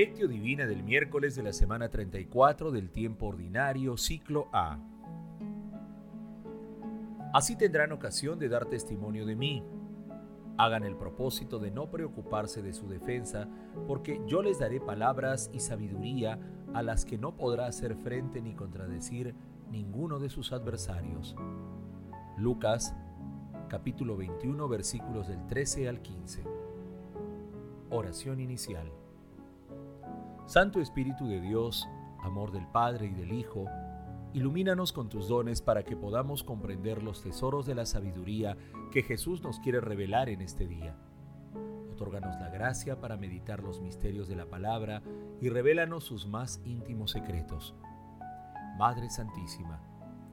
Lectio Divina del miércoles de la semana 34 del tiempo ordinario, ciclo A. Así tendrán ocasión de dar testimonio de mí. Hagan el propósito de no preocuparse de su defensa, porque yo les daré palabras y sabiduría a las que no podrá hacer frente ni contradecir ninguno de sus adversarios. Lucas capítulo 21 versículos del 13 al 15. Oración inicial. Santo Espíritu de Dios, amor del Padre y del Hijo, ilumínanos con tus dones para que podamos comprender los tesoros de la sabiduría que Jesús nos quiere revelar en este día. Otórganos la gracia para meditar los misterios de la palabra y revélanos sus más íntimos secretos. Madre Santísima,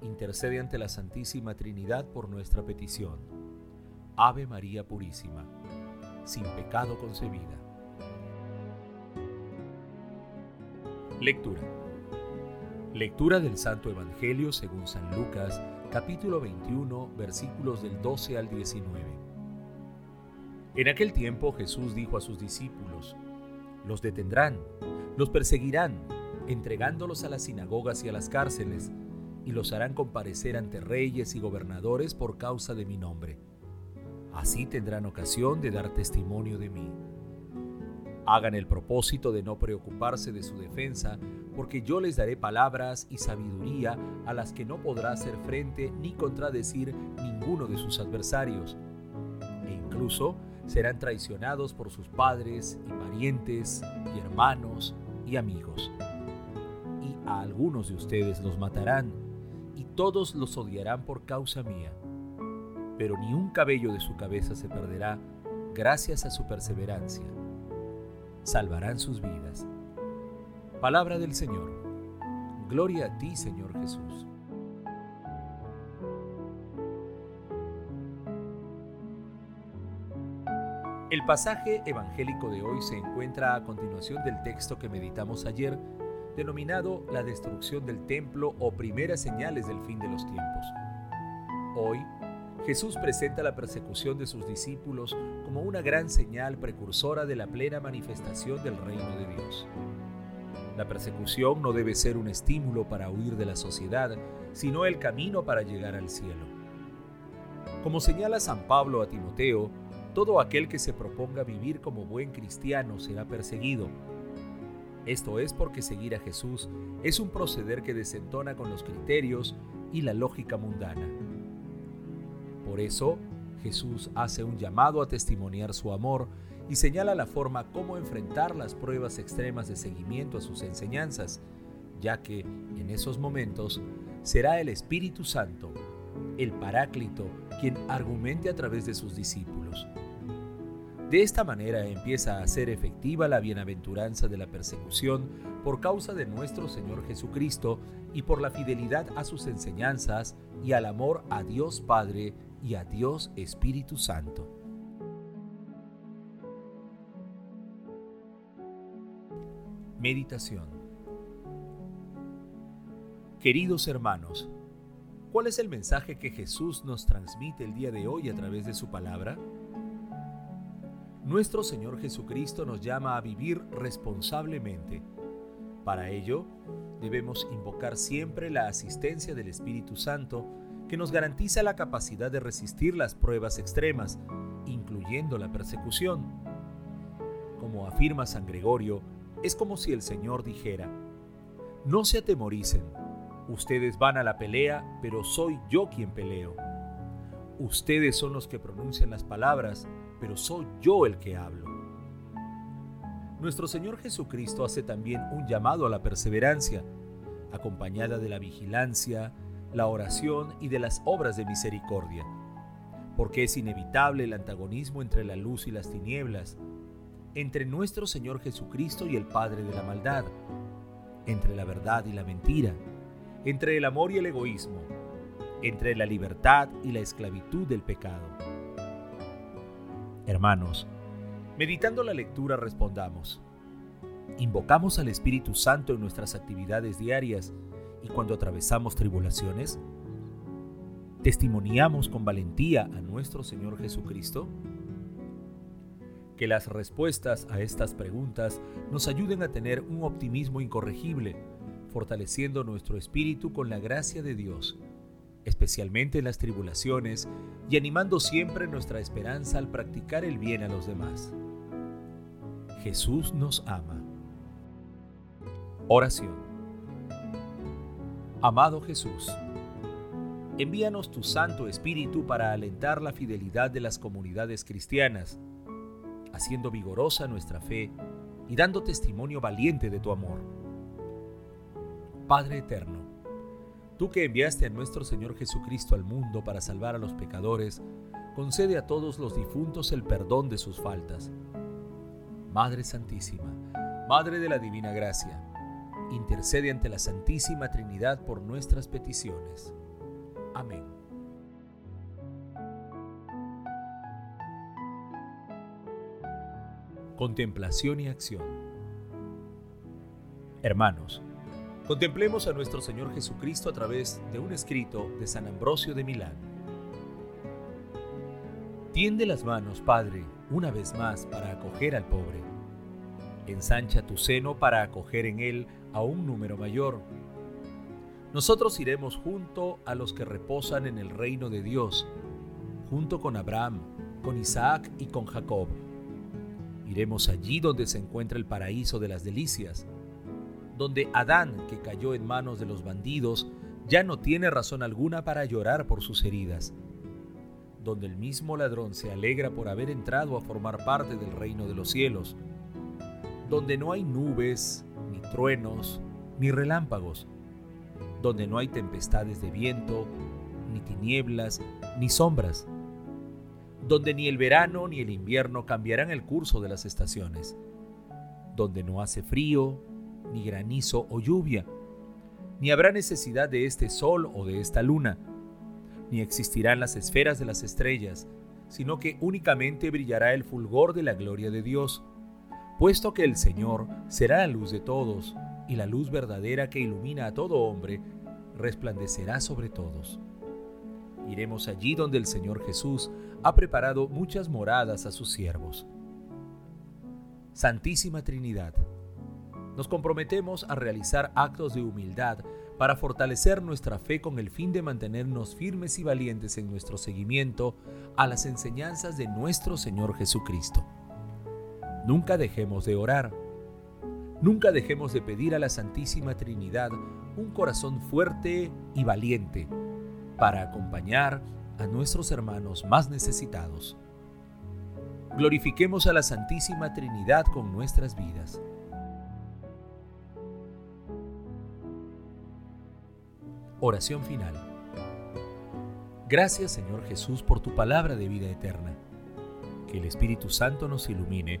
intercede ante la Santísima Trinidad por nuestra petición. Ave María Purísima, sin pecado concebida. Lectura. Lectura del Santo Evangelio según San Lucas, capítulo 21, versículos del 12 al 19. En aquel tiempo Jesús dijo a sus discípulos, los detendrán, los perseguirán, entregándolos a las sinagogas y a las cárceles, y los harán comparecer ante reyes y gobernadores por causa de mi nombre. Así tendrán ocasión de dar testimonio de mí. Hagan el propósito de no preocuparse de su defensa, porque yo les daré palabras y sabiduría a las que no podrá hacer frente ni contradecir ninguno de sus adversarios. E incluso serán traicionados por sus padres y parientes y hermanos y amigos. Y a algunos de ustedes los matarán, y todos los odiarán por causa mía. Pero ni un cabello de su cabeza se perderá gracias a su perseverancia salvarán sus vidas. Palabra del Señor. Gloria a ti, Señor Jesús. El pasaje evangélico de hoy se encuentra a continuación del texto que meditamos ayer, denominado La destrucción del templo o primeras señales del fin de los tiempos. Hoy Jesús presenta la persecución de sus discípulos como una gran señal precursora de la plena manifestación del reino de Dios. La persecución no debe ser un estímulo para huir de la sociedad, sino el camino para llegar al cielo. Como señala San Pablo a Timoteo, todo aquel que se proponga vivir como buen cristiano será perseguido. Esto es porque seguir a Jesús es un proceder que desentona con los criterios y la lógica mundana. Por eso, Jesús hace un llamado a testimoniar su amor y señala la forma cómo enfrentar las pruebas extremas de seguimiento a sus enseñanzas, ya que en esos momentos será el Espíritu Santo, el Paráclito, quien argumente a través de sus discípulos. De esta manera empieza a ser efectiva la bienaventuranza de la persecución por causa de nuestro Señor Jesucristo y por la fidelidad a sus enseñanzas y al amor a Dios Padre y a Dios Espíritu Santo. Meditación Queridos hermanos, ¿cuál es el mensaje que Jesús nos transmite el día de hoy a través de su palabra? Nuestro Señor Jesucristo nos llama a vivir responsablemente. Para ello, debemos invocar siempre la asistencia del Espíritu Santo que nos garantiza la capacidad de resistir las pruebas extremas, incluyendo la persecución. Como afirma San Gregorio, es como si el Señor dijera, no se atemoricen, ustedes van a la pelea, pero soy yo quien peleo. Ustedes son los que pronuncian las palabras, pero soy yo el que hablo. Nuestro Señor Jesucristo hace también un llamado a la perseverancia, acompañada de la vigilancia, la oración y de las obras de misericordia, porque es inevitable el antagonismo entre la luz y las tinieblas, entre nuestro Señor Jesucristo y el Padre de la maldad, entre la verdad y la mentira, entre el amor y el egoísmo, entre la libertad y la esclavitud del pecado. Hermanos, meditando la lectura respondamos, ¿invocamos al Espíritu Santo en nuestras actividades diarias y cuando atravesamos tribulaciones? ¿Testimoniamos con valentía a nuestro Señor Jesucristo? Que las respuestas a estas preguntas nos ayuden a tener un optimismo incorregible, fortaleciendo nuestro espíritu con la gracia de Dios, especialmente en las tribulaciones, y animando siempre nuestra esperanza al practicar el bien a los demás. Jesús nos ama. Oración. Amado Jesús, envíanos tu Santo Espíritu para alentar la fidelidad de las comunidades cristianas, haciendo vigorosa nuestra fe y dando testimonio valiente de tu amor. Padre eterno, tú que enviaste a nuestro Señor Jesucristo al mundo para salvar a los pecadores, concede a todos los difuntos el perdón de sus faltas. Madre Santísima, Madre de la Divina Gracia, intercede ante la Santísima Trinidad por nuestras peticiones. Amén. Contemplación y acción. Hermanos, contemplemos a nuestro Señor Jesucristo a través de un escrito de San Ambrosio de Milán. Tiende las manos, Padre, una vez más para acoger al pobre. Ensancha tu seno para acoger en él a un número mayor. Nosotros iremos junto a los que reposan en el reino de Dios, junto con Abraham, con Isaac y con Jacob Iremos allí donde se encuentra el paraíso de las delicias, donde Adán, que cayó en manos de los bandidos, ya no tiene razón alguna para llorar por sus heridas, donde el mismo ladrón se alegra por haber entrado a formar parte del reino de los cielos, donde no hay nubes, ni truenos, ni relámpagos, donde no hay tempestades de viento, ni tinieblas, ni sombras, donde ni el verano ni el invierno cambiarán el curso de las estaciones, donde no hace frío, ni granizo o lluvia, ni habrá necesidad de este sol o de esta luna, ni existirán las esferas de las estrellas, sino que únicamente brillará el fulgor de la gloria de Dios, puesto que el Señor será la luz de todos, y la luz verdadera que ilumina a todo hombre resplandecerá sobre todos. Iremos allí donde el Señor Jesús ha preparado muchas moradas a sus siervos. Santísima Trinidad, nos comprometemos a realizar actos de humildad para fortalecer nuestra fe con el fin de mantenernos firmes y valientes en nuestro seguimiento a las enseñanzas de nuestro Señor Jesucristo. Nunca dejemos de orar. Nunca dejemos de pedir a la Santísima Trinidad un corazón fuerte y valiente para acompañar a nuestros hermanos más necesitados. Glorifiquemos a la Santísima Trinidad con nuestras vidas. Oración final. Gracias Señor Jesús por tu palabra de vida eterna. Que el Espíritu Santo nos ilumine